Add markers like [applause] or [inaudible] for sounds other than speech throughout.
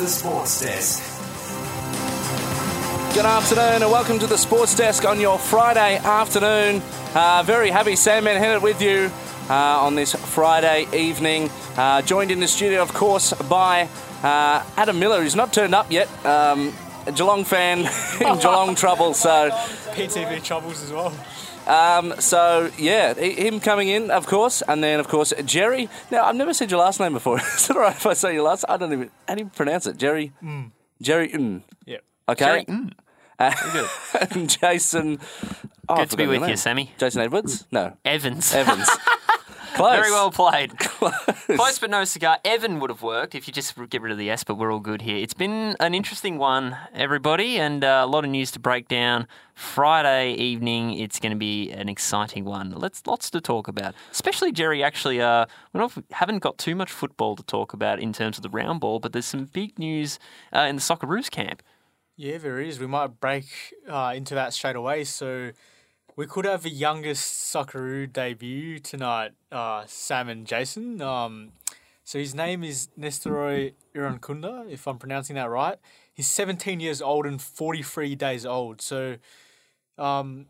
the Sports Desk. Good afternoon and welcome to the Sports Desk on your Friday afternoon. Uh, very happy Sam Manhattan with you uh, on this Friday evening. Uh, joined in the studio, of course, by uh, Adam Miller, who's not turned up yet. Um, a Geelong fan [laughs] in [laughs] Geelong trouble, so PTV troubles as well. Um, so yeah, h- him coming in, of course, and then of course Jerry. Now I've never said your last name before. [laughs] Is it alright if I say your last? I don't even. How do you pronounce it? Jerry. Jerry. Mm. Yeah. Okay. Jerry, [laughs] Uh, and Jason. Oh, I Good to be with you. Sammy. Jason Edwards? No. Evans. Evans. [laughs] Close. Very well played. [laughs] Close but no cigar. Evan would have worked if you just get rid of the S, but we're all good here. It's been an interesting one, everybody, and uh, a lot of news to break down. Friday evening, it's going to be an exciting one. Let's lots to talk about, especially Jerry. Actually, uh, we not, haven't got too much football to talk about in terms of the round ball, but there's some big news uh, in the Socceroos camp. Yeah, there is. We might break uh, into that straight away. So we could have a youngest Socceroo debut tonight, uh, Sam and Jason. Um, so his name is Nestory Irankunda, if I'm pronouncing that right. He's 17 years old and 43 days old. So, um,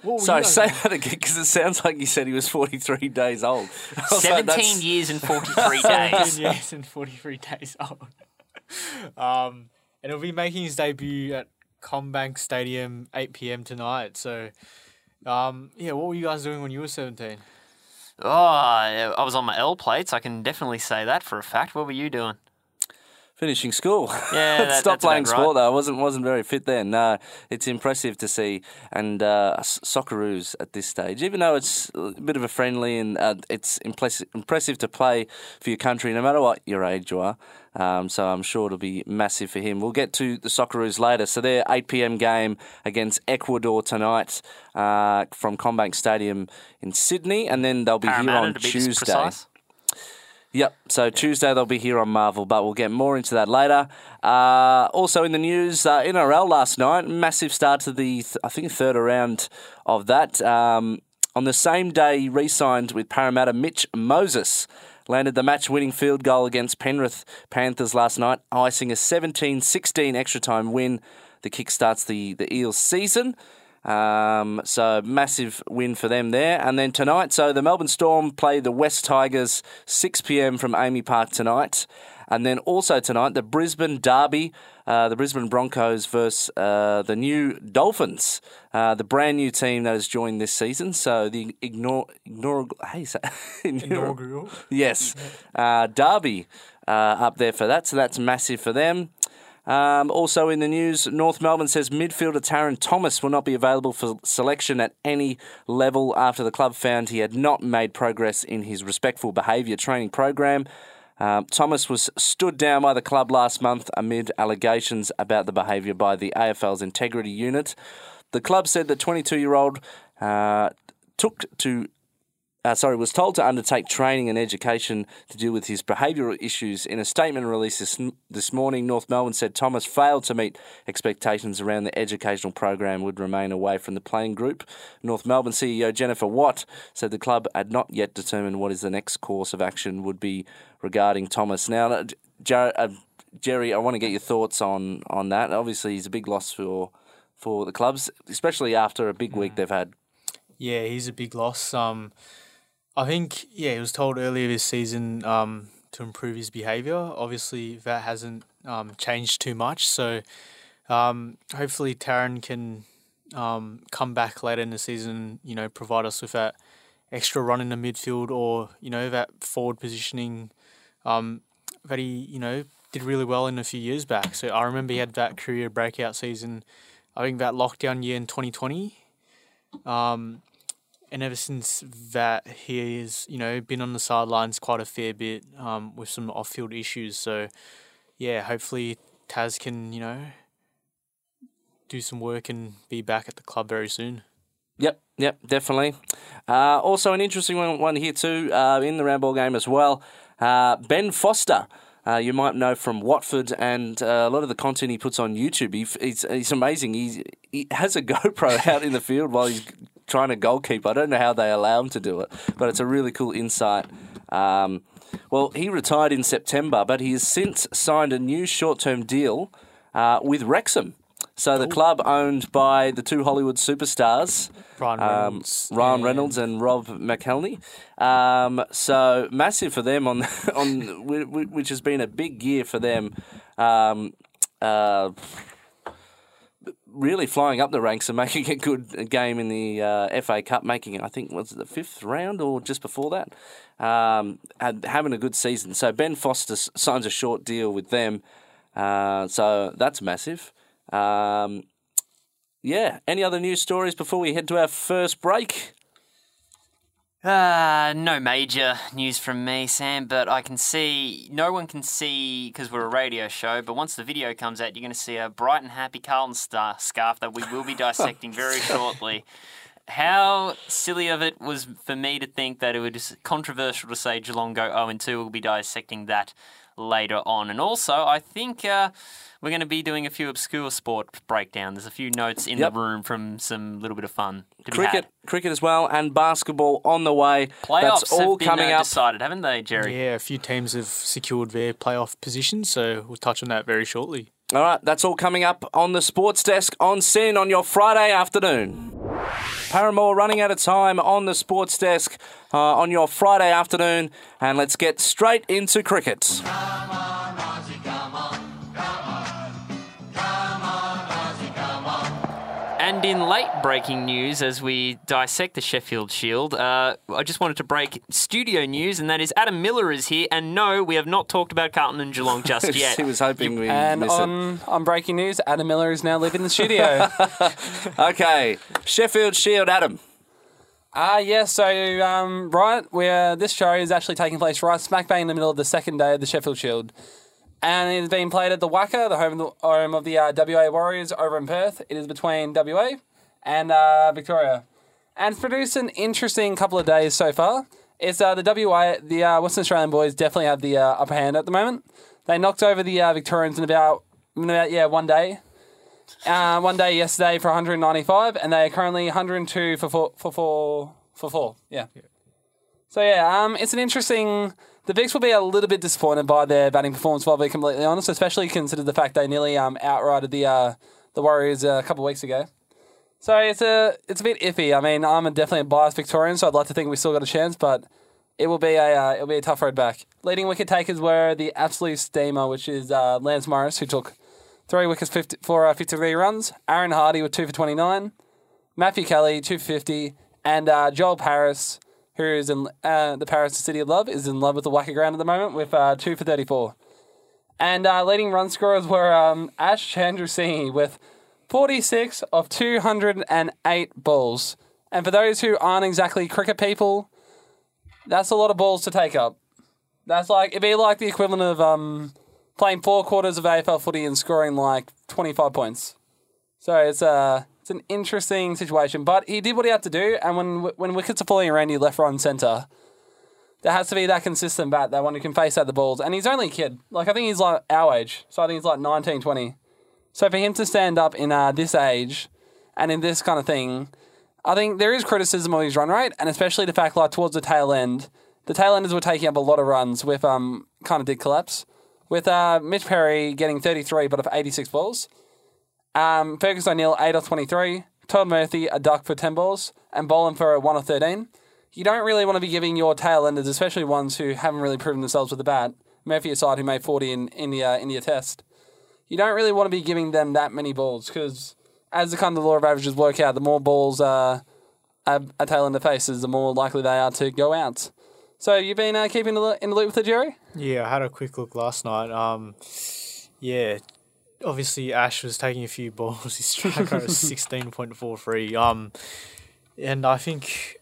what were Sorry, you say that again because it sounds like you said he was 43 days old. [laughs] I was like, [laughs] 17 years and 43 days. 17 days. years and 43 days old. [laughs] um, and he'll be making his debut at CommBank Stadium 8 p.m. tonight. So, um, yeah, what were you guys doing when you were 17? Oh, I was on my L plates. I can definitely say that for a fact. What were you doing? Finishing school. Yeah, [laughs] that- Stopped playing sport right. though. I wasn't wasn't very fit then. No, it's impressive to see and uh, Socceroos at this stage, even though it's a bit of a friendly and uh, it's impressive impressive to play for your country, no matter what your age you are. Um, so I'm sure it'll be massive for him. We'll get to the Socceroos later. So their 8 p.m. game against Ecuador tonight uh, from CommBank Stadium in Sydney, and then they'll be here on Tuesday. Yep. So Tuesday they'll be here on Marvel, but we'll get more into that later. Uh, also in the news, uh, NRL last night, massive start to the th- I think third round of that. Um, on the same day, re-signed with Parramatta. Mitch Moses landed the match-winning field goal against Penrith Panthers last night, icing a 17-16 extra time win. The kick starts the the Eels season. Um, so massive win for them there. And then tonight, so the Melbourne Storm play the West Tigers 6 p.m. from AAMI Park tonight. And then also tonight, the Brisbane Derby, uh, the Brisbane Broncos versus uh, the new Dolphins, uh, the brand new team that has joined this season. So the ignore, ignore, hey, so- [laughs] Inaugural. Yes, uh, Derby uh, up there for that, so that's massive for them. Um, also in the news, North Melbourne says midfielder Tarryn Thomas will not be available for selection at any level after the club found he had not made progress in his respectful behaviour training program. Um, Thomas was stood down by the club last month amid allegations about the behaviour by the AFL's integrity unit. The club said the 22 year old uh, took to uh, sorry, was told to undertake training and education to deal with his behavioural issues. In a statement released this, this morning, North Melbourne said Thomas failed to meet expectations around the educational program would remain away from the playing group. North Melbourne CEO Jennifer Watt said the club had not yet determined what is the next course of action would be regarding Thomas. Now, uh, Jar- uh, Jerry, I want to get your thoughts on, on that. Obviously, he's a big loss for for the clubs, especially after a big week they've had. Yeah, he's a big loss. Um, I think yeah, he was told earlier this season um, to improve his behaviour. Obviously, that hasn't um, changed too much. So um, hopefully, Tarryn can um, come back later in the season. You know, provide us with that extra run in the midfield, or you know that forward positioning um, that he you know did really well in a few years back. So I remember he had that career breakout season. I think that lockdown year in twenty twenty. Um, and ever since that, he has you know been on the sidelines quite a fair bit um, with some off-field issues. So, yeah, hopefully Taz can you know do some work and be back at the club very soon. Yep, yep, definitely. Uh, also, an interesting one, one here too uh, in the roundball game as well. Uh, ben Foster. Uh, you might know from Watford and uh, a lot of the content he puts on YouTube. He, he's, he's amazing. He's, he has a [laughs] GoPro out in the field while he's trying to goalkeep. I don't know how they allow him to do it, but it's a really cool insight. Um, well, he retired in September, but he has since signed a new short term deal uh, with Wrexham. So the club owned by the two Hollywood superstars, Ryan um, Reynolds. Ryan and- Reynolds and Rob McElhenney. Um, so massive for them on [laughs] on whi- whi- which has been a big year for them. Um, uh, really flying up the ranks and [laughs] making a good game in the uh, FA Cup, making it, I think, was it the fifth round or just before that? Um, had, having a good season. So Ben Foster signs a short deal with them. Uh, so that's massive. Um, yeah. Any other news stories before we head to our first break? Uh, no major news from me, Sam, but I can see, no one can see because we're a radio show, but once the video comes out, you're going to see a bright and happy Carlton star scarf that we will be [laughs] dissecting very shortly. How silly of it was for me to think that it was controversial to say Geelong go 0 2. We'll be dissecting that later on. And also, I think uh, we're going to be doing a few obscure sport breakdown. There's a few notes in Yep. the room from some little bit of fun to be Cricket, had. cricket as well, and basketball on the way. Playoffs That's all have been coming uh, up. decided, haven't they, Jerry? Yeah, a few teams have secured their playoff positions, so we'll touch on that very shortly. All right, that's all coming up on the sports desk on SYN on your Friday afternoon. Paramore running out of time on the sports desk uh, on your Friday afternoon, and let's get straight into cricket. And in late breaking news, as we dissect the Sheffield Shield, uh, I just wanted to break studio news, and that is Adam Miller is here. And no, we have not talked about Carlton and Geelong just [laughs] yet. he was hoping we And miss it. on, on breaking news, Adam Miller is now living in the studio. [laughs] Okay, Sheffield Shield, Adam. Ah, yeah. So, um, right, where this show is actually taking place right smack bang in the middle of the second day of the Sheffield Shield, and it is being played at the WACA, the home of the, home of the uh, WA Warriors over in Perth. It is between WA and uh, Victoria, and it's produced an interesting couple of days so far. It's uh, the WA, the uh, Western Australian boys definitely have the uh, upper hand at the moment. They knocked over the uh, Victorians in about, in about yeah one day. Uh, one day yesterday for 195, and they are currently 102 for four for four for four. Yeah. So yeah, um, it's an interesting. The Vicks will be a little bit disappointed by their batting performance, if I'll be completely honest, especially considered the fact they nearly um outrighted the uh the Warriors a couple of weeks ago. So it's a it's a bit iffy. I mean, I'm definitely a biased Victorian, so I'd like to think we still got a chance, but it will be a uh, it'll be a tough road back. Leading wicket takers were the absolute steamer, which is uh, Lance Morris, who took three wickets 50, for uh, 53 runs. Aaron Hardy with two for 29. Matthew Kelly, 250. And uh, Joel Paris, who is in uh, the Paris City of Love, is in love with the WACA ground at the moment with uh, two for 34. And uh, leading run scorers were um, Ash Chandrasinghe with 46 of 208 balls. And for those who aren't exactly cricket people, that's a lot of balls to take up. That's like, it'd be like the equivalent of um, playing four quarters of AFL footy and scoring like 25 points. So it's a it's an interesting situation, but he did what he had to do. And when when wickets are falling around you left, right, and centre, there has to be that consistent bat that one who can face out the balls. And he's only a kid. Like I think he's like our age, so I think he's like 19, 20. So for him to stand up in uh, this age and in this kind of thing, I think there is criticism of his run rate, and especially the fact like towards the tail end, the tail enders were taking up a lot of runs with um kind of did collapse. With uh, Mitch Perry getting 33 but of 86 balls. Um, Fergus O'Neill, 8 of 23. Todd Murphy, a duck for 10 balls. And Boland for a 1 of 13. You don't really want to be giving your tail enders, especially ones who haven't really proven themselves with the bat. Murphy aside, who made 40 in India, India Test. You don't really want to be giving them that many balls because, as the kind of law of averages work out, the more balls uh, a, a tail ender faces, the more likely they are to go out. So you've been uh, keeping in the loop with the jury? Yeah, I had a quick look last night. Um, yeah, obviously Ash was taking a few balls. [laughs] His strike rate was sixteen point four three. Um, and I think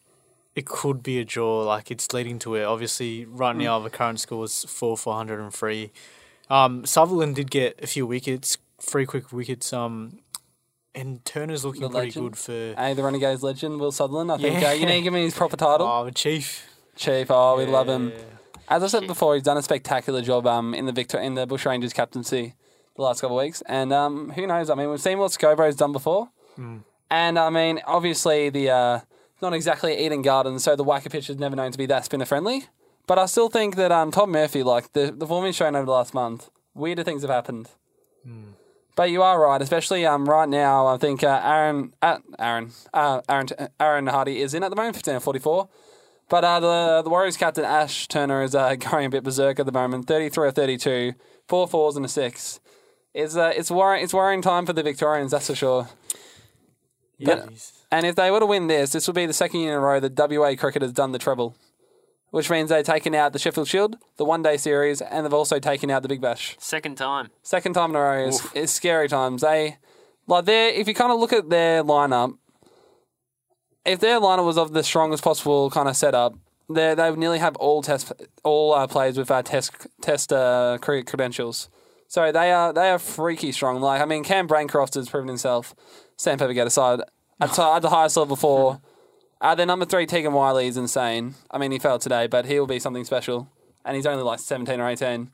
it could be a draw. Like it's leading to it. Obviously, right now the current score is four four hundred and three. Um, Sutherland did get a few wickets, three quick wickets. Um, and Turner's looking The pretty legend. good for Hey, the Renegades legend, Will Sutherland. I think Yeah. uh, you need to give him his proper title. [laughs] oh, the Chief. Chief, oh, we love him. As I said before, he's done a spectacular job um, in the Victor in the Bush Rangers captaincy the last couple of weeks. And um, who knows? I mean, we've seen what Scobro's done before. And I mean, obviously, the uh, not exactly Eden Garden, so the WACA pitch is never known to be that spinner friendly. But I still think that um, Tom Murphy, like the, the form he's shown over the last month, weirder things have happened. But you are right, especially um, right now. I think uh, Aaron, uh, Aaron, uh, Aaron, Aaron Hardy is in at the moment, fifteen forty four. But uh, the the Warriors captain Ash Turner is uh, [laughs] going a bit berserk at the moment. Thirty three or thirty two, four fours and a six. It's uh, it's worrying it's worrying time for the Victorians, that's for sure. Yeah, But- And if they were to win this, this would be the second year in a row that WA cricket has done the treble, which means they've taken out the Sheffield Shield, the one day series, and they've also taken out the Big Bash. Second time. Second time in a row is, is scary times. They like they if you kind of look at their lineup, if their lineup was of the strongest possible kind of setup, they they would nearly have all test all uh, players with uh, test test uh, cricket credentials. So they are they are freaky strong. Like I mean, Cam Bancroft has proven himself. Sam Pepper get aside at, at the highest level before. Uh, their number three, Teague Wyllie, is insane. I mean, he failed today, but he will be something special. And he's only like 17 or 18.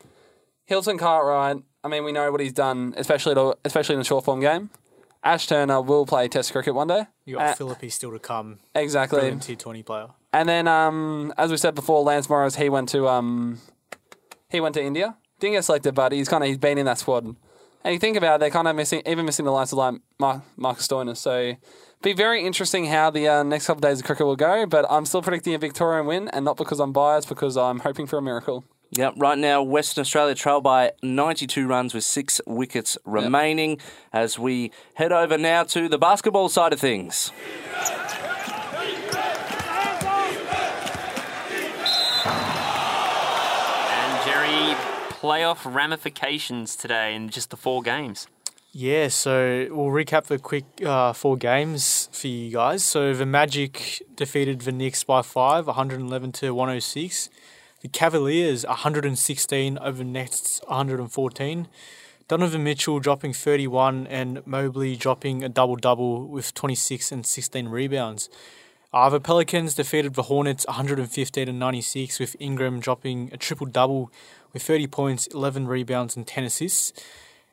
Hilton Cartwright, I mean, we know what he's done, especially to, especially in the short form game. Ash Turner will play Test cricket one day. you got Uh, Philippe still to come. Exactly. T20 player. And then, um, as we said before, Lance Morris he went to um, he went to India. Didn't get selected, but he's kind of he's been in that squad. And you think about it, they're kind of missing, even missing the likes of like Mar- Marcus Stoinis. So, be very interesting how the uh, next couple of days of cricket will go. But I'm still predicting a Victorian win, and not because I'm biased, because I'm hoping for a miracle. Yep, right now Western Australia trail by 92 runs with six wickets remaining as we head over now to the basketball side of things. And Jerry, playoff ramifications today in just the four games. Yeah, so we'll recap the quick uh, four games for you guys. So the Magic defeated the Knicks by five, 111 to 106. The Cavaliers 116 over Nets 114. Donovan Mitchell dropping 31 and Mobley dropping a double double with 26 and 16 rebounds. Uh, the Pelicans defeated the Hornets 115 to 96 with Ingram dropping a triple double with 30 points, 11 rebounds, and 10 assists.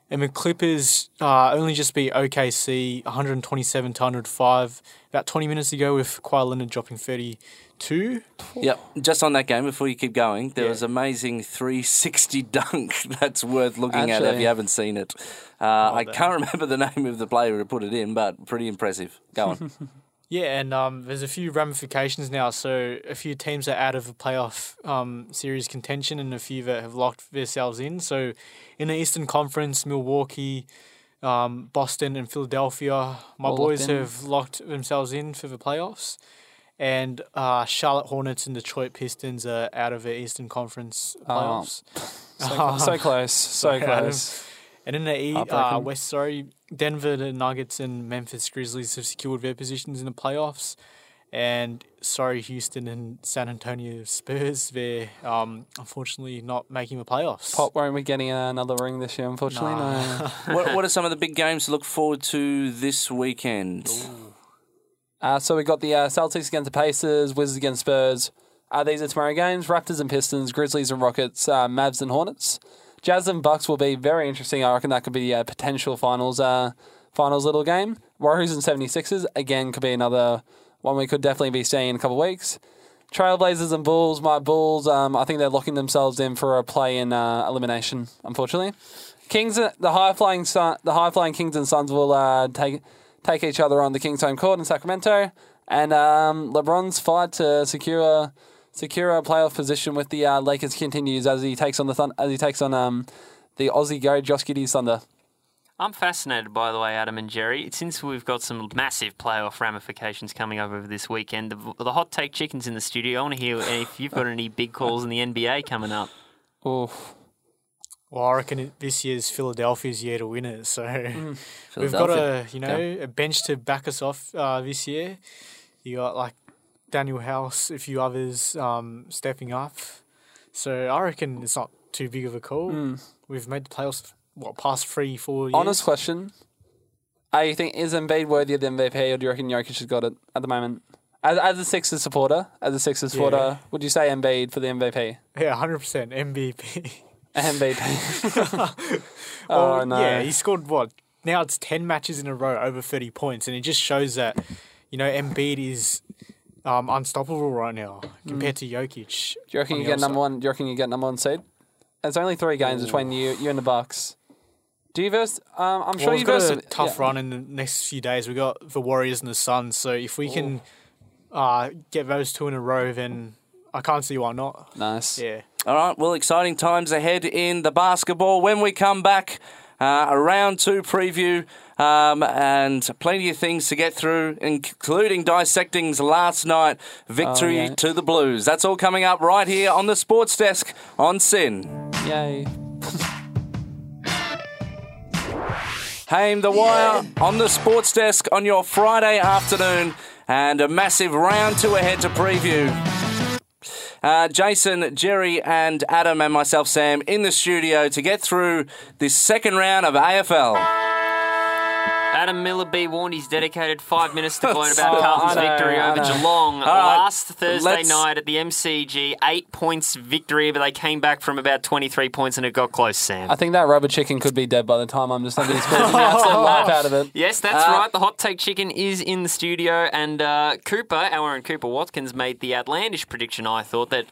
And the Clippers uh, only just beat OKC 127 to 105 about 20 minutes ago with Kawhi Leonard dropping 32. Yep, just on that game before you keep going, there Yeah. was amazing 360 [laughs] dunk that's worth looking at if you haven't seen it. Uh, I can't [laughs] remember the name of the player who put it in, but pretty impressive. Go on. [laughs] Yeah, and um, there's a few ramifications now. So a few teams are out of the playoff um, series contention, and a few that have locked themselves in. So in the Eastern Conference, Milwaukee, um, Boston, and Philadelphia, my All boys have locked themselves in for the playoffs. And uh, Charlotte Hornets and Detroit Pistons are out of the Eastern Conference playoffs. [laughs] So, so close, so [laughs] close. And in the E- uh, West, sorry, Denver, the Nuggets, and Memphis Grizzlies have secured their positions in the playoffs. And sorry, Houston and San Antonio Spurs, they're um, unfortunately not making the playoffs. Pop won't be getting another ring this year, unfortunately. No. what, what are [laughs] some of the big games to look forward to this weekend? Uh, so we've got the uh, Celtics against the Pacers, Wizards against Spurs. Uh, these are tomorrow games: Raptors and Pistons, Grizzlies and Rockets, uh, Mavs and Hornets. Jazz and Bucks will be very interesting. I reckon that could be a potential finals uh, finals little game. Warriors and 76ers again could be another one we could definitely be seeing in a couple of weeks. Trailblazers and Bulls. My Bulls, um, I think they're locking themselves in for a play in uh, elimination. Unfortunately, Kings, the high flying the high flying Kings and Suns will uh, take take each other on the Kings home court in Sacramento, and um, LeBron's fight to secure secure a playoff position with the uh, Lakers continues as he takes on the Thun- as he takes on um, the Aussie go Josh Giddey's Thunder. I'm fascinated, by the way, Adam and Jerry. Since we've got some massive playoff ramifications coming up over this weekend, the, the hot take chicken's in the studio. I want to hear if you've got any big calls in the NBA coming up. Oof. Well, I reckon it, this year's Philadelphia's year to win it. So [laughs] Mm. we've got a you know a bench to back us off uh, this year. You got like Danuel House, a few others um, stepping up. So I reckon it's not too big of a call. We've made the playoffs what past three, four years. Honest question: Uh, you think is Embiid worthy of the MVP, or do you reckon Jokic has got it at the moment? As, as a Sixers supporter, as a Sixers supporter, would you say Embiid for the MVP? Yeah, hundred percent MVP. [laughs] MVP. [laughs] [laughs] oh Well, no. Yeah, he scored what? Now it's ten matches in a row over thirty points, and it just shows that you know Embiid is um, unstoppable right now compared to Jokic. do you reckon you get number one? Do you reckon you get number one seed? It's only three games between you, you and the Bucks. Do you verse? Um, I'm side. sure Well, you we've got verse. a tough run in the next few days. We got the Warriors and the Suns, so if we can uh, get those two in a row, then I can't see why not. Nice. Yeah. All right, well, exciting times ahead in the basketball. When we come back, uh, a round two preview um, and plenty of things to get through, including dissecting's last night victory Oh, yeah. to the Blues. That's all coming up right here on the Sports Desk on SYN. Yay. Haim the Wire on the Sports Desk on your Friday afternoon, and a massive round two ahead to preview. Uh, Jason, Jerry, and Adam, and myself, Sam, in the studio to get through this second round of AFL. Adam Miller be warned he's dedicated five minutes to gloat [laughs] about Oh, Carlton's know, victory over. Geelong right, last Thursday let's- night at the MCG. Eight points victory, but they came back from about 23 points and it got close, Sam. I think that rubber chicken could be dead by the time I'm just squeezing the absolute life out of it. Yes, that's Uh, right. The hot take chicken is in the studio, and uh, Cooper, our own Cooper Watkins, made the outlandish prediction. I thought that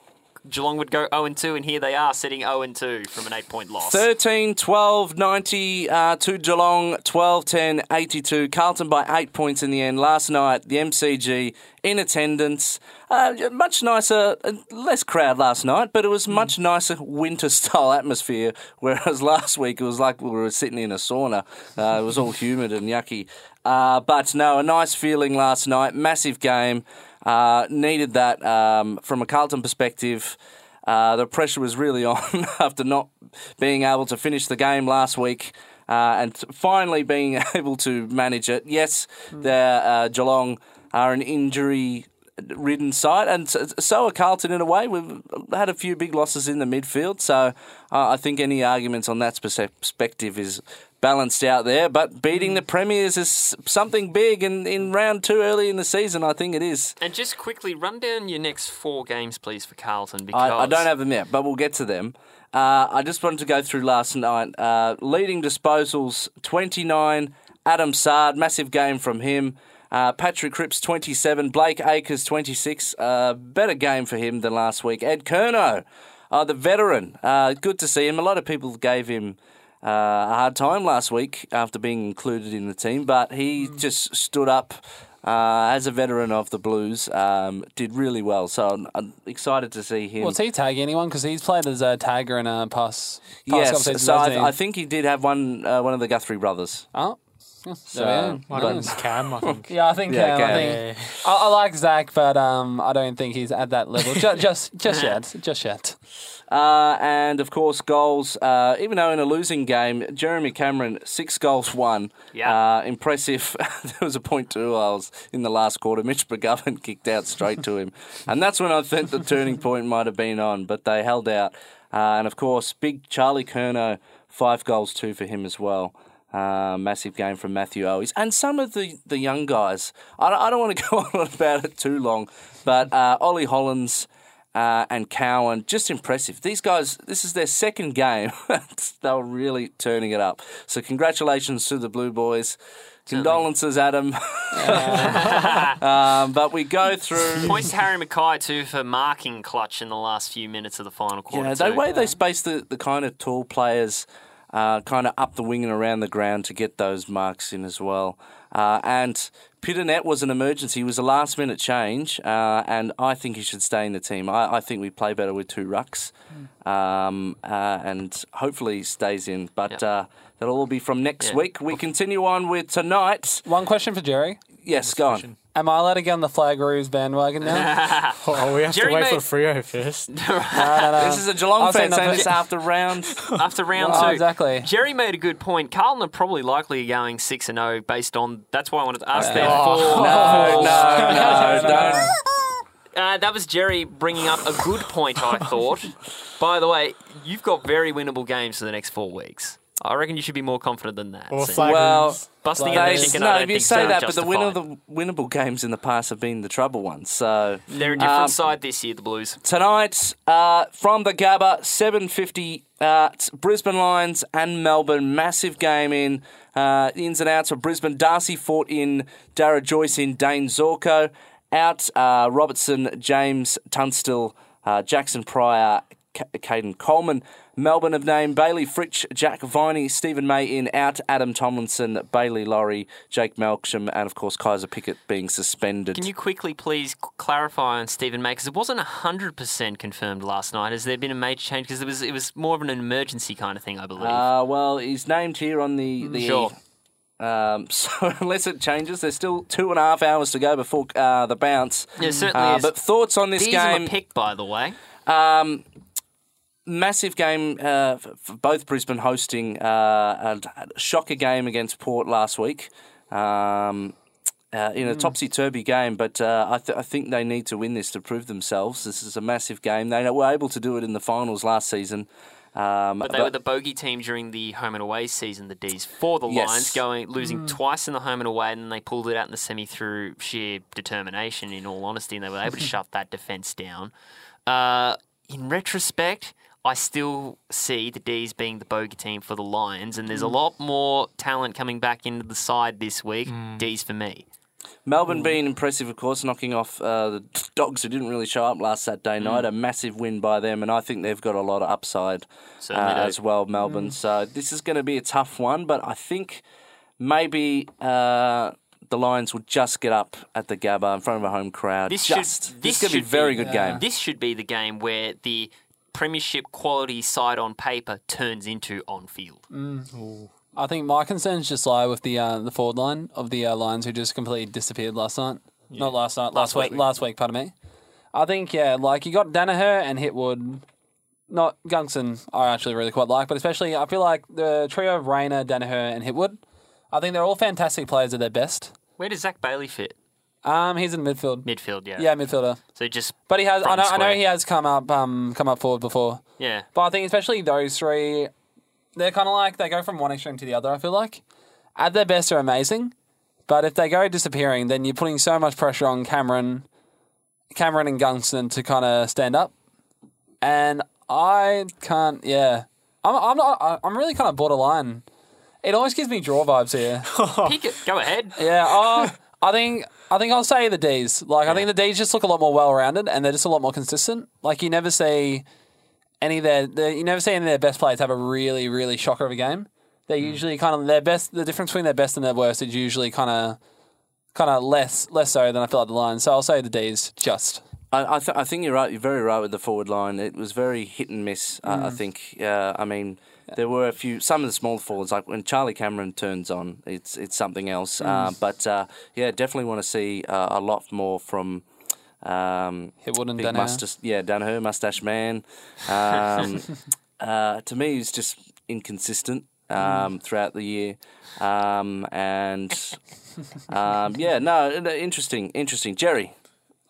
Geelong would go 0 2, and here they are, sitting 0 2 from an eight point loss. 13 12 90 uh, to Geelong, 12 10 82. Carlton by eight points in the end. Last night, the MCG in attendance. Uh, much nicer, uh, less crowd last night, but it was much nicer winter [laughs] style atmosphere. Whereas [laughs] last week it was like we were sitting in a sauna. Uh, it was all humid and yucky. Uh, but no, a nice feeling last night. Massive game. Uh, needed that um, from a Carlton perspective. Uh, the pressure was really [laughs] on after not being able to finish the game last week uh, and finally being [laughs] able to manage it. Yes, the uh, Geelong are an injury ridden side, and so- so are Carlton in a way. We've had a few big losses in the midfield, so uh, I think any arguments on that perspective is balanced out there. But beating the Premiers is something big, and in round two early in the season, I think it is. And just quickly run down your next four games, please, for Carlton. Because I, I don't have them yet, but we'll get to them. Uh, I just wanted to go through last night. Uh, leading disposals 29, Adam Saad, massive game from him. Uh, Patrick Cripps 27, Blake Acres 26. Uh, better game for him than last week. Ed Curnow, uh, the veteran, uh, good to see him. A lot of people gave him uh, a hard time last week after being included in the team, but he just stood up uh, as a veteran of the Blues. Um, did really well, so I'm, I'm excited to see him. Well, he tag anyone? Because he's played as a tagger in a pass. pass Yes, so? I, I think he did have one uh, one of the Guthrie brothers. Oh, yeah, So, there we go. One of Cam, I think. Yeah, I think. Yeah, um, I, okay. think I, I like Zach, but um, I don't think he's at that level. [laughs] just, just, just yet, just yet. Uh, and of course, goals. Uh, even though in a losing game, Jeremy Cameron six goals, one. Yeah. Uh, impressive. [laughs] there was a point two. I was in the last quarter. Mitch McGovern [laughs] kicked out straight to him, and that's when I think the turning point might have been on. But they held out, uh, and of course, big Charlie Curnow, five goals, two for him as well. Uh, massive game from Matthew Owies. And some of the, the young guys, I don't, I don't want to [laughs] go on about it too long, but uh, Ollie Hollins uh, and Cowan, just impressive. These guys, this is their second game. [laughs] they were really turning it up. So, congratulations to the Blue Boys. Condolences, Adam. [laughs] um, but we go through. Points to Harry McKay too for marking clutch in the last few minutes of the final quarter. Yeah, the way they space the, the kind of tall players uh, kind of up the wing and around the ground to get those marks in as well. Uh, and Pittonet was an emergency. He was a last minute change, uh, and I think he should stay in the team. I, I think we play better with two rucks, um, uh, and hopefully he stays in. But Yep. uh, that'll all be from next Yeah. week. We continue on with tonight. One question for Jerry: Yes, go on. Am I allowed to get on the Flag Roos bandwagon now? [laughs] Oh, we have Jerry to wait made- for Freo first. [laughs] no, no, no. This is a Geelong I'll say fan saying nothing. this after round. [laughs] after round Oh, two. exactly. Jerry made a good point. Carlton are probably likely going six and zero based on. That's why I wanted to ask their No, four. no, no, don't. Uh, that was Jerry bringing up a good point. I thought. By the way, you've got very winnable games for the next four weeks. I reckon you should be more confident than that. Or Sam. flag Well, rooms. Busting the chicken, no, I you say so that, but the winner of the winnable games in the past have been the trouble ones. So They're a different Um, side this year, the Blues. tonight uh, from the Gabba, seven fifty. Uh, Brisbane Lions and Melbourne, massive game in uh, the ins and outs of Brisbane. Darcy Fort in, Darragh Joyce in, Dayne Zorko out, uh, Robertson, James Tunstill, uh, Jaxon Prior, Keidean Coleman. Melbourne have named Bailey Fritsch, Jack Viney, Steven May in, out, Adam Tomlinson, Bailey Laurie, Jake Melksham, and of course Kysaiah Pickett being suspended. Can you quickly please clarify on Steven May because it wasn't hundred percent confirmed last night. Has there been a major change? Because it was it was more of an emergency kind of thing, I believe. Uh, well, he's named here on the the. Sure. Um, [laughs] so unless it changes, there's still two and a half hours to go before uh, the bounce. Yeah, certainly Uh, is. but thoughts on this These are game? my pick, by the way. Um, massive game uh, for, for both Brisbane hosting uh, a, a shocker game against Port last week. Um, uh, in a topsy turvy game, but uh, I, th- I think they need to win this to prove themselves. This is a massive game. They were able to do it in the finals last season. Um, But they were the bogey team during the home and away season, the D's, for the Yes. Lions, going losing twice in the home and away, and then they pulled it out in the semi through sheer determination, in all honesty, and they were able to [laughs] shut that defence down. Uh, in retrospect, I still see the D's being the bogey team for the Lions, and there's a lot more talent coming back into the side this week. D's for me. Melbourne being impressive, of course, knocking off uh, the [laughs] Dogs who didn't really show up last Saturday Mm. night. A massive win by them, and I think they've got a lot of upside uh, as well, Melbourne. So this is going to be a tough one, but I think maybe uh, the Lions will just get up at the Gabba in front of a home crowd. This just should this this is going to be a very be- good game. This should be the game where the premiership quality side on paper turns into on field. I think my concerns just lie with the uh, the forward line of the uh, Lions who just completely disappeared last night. Not last night, last, Last week. week. Last week, pardon me. I think yeah, like you got Daniher and Hipwood. Not Gunston, I actually really quite like, but especially I feel like the trio of Rayner, Daniher, and Hipwood. I think they're all fantastic players at their best. Where does Zach Bailey fit? Um, he's in midfield. Midfield, yeah. Yeah, midfielder. So just But he has. I know. I know he has come up. Um, come up forward before. yeah. But I think especially those three, they're kind of like they go from one extreme to the other. I feel like at their best they're amazing, but if they go disappearing, then you're putting so much pressure on Cameron, Cameron and Gunston to kind of stand up, and I can't. Yeah, I'm. I'm not. I'm really kind of borderline. It always gives me draw vibes here. [laughs] Pick it. Go ahead. Yeah, oh, I think I think I'll say the D's. Like I think the D's just look a lot more well rounded and they're just a lot more consistent. Like you never see any of their, their you never see any of their best players have a really really shocker of a game. They're usually kind of their best. The difference between their best and their worst is usually kind of kind of less less so than I feel like the Lions. So I'll say the D's just. I, I, th- I think you're right. You're very right with the forward line. It was very hit and miss. Uh, I think. Uh, I mean, there were a few. Some of the small forwards, like when Charlie Cameron turns on, it's it's something else. Uh, but uh, yeah, definitely want to see uh, a lot more from. Um, Hipwood and big mustache, yeah, Daniher, mustache man. Um, [laughs] uh, to me, he's just inconsistent um, throughout the year, um, and um, yeah, no, interesting, interesting. Jerry,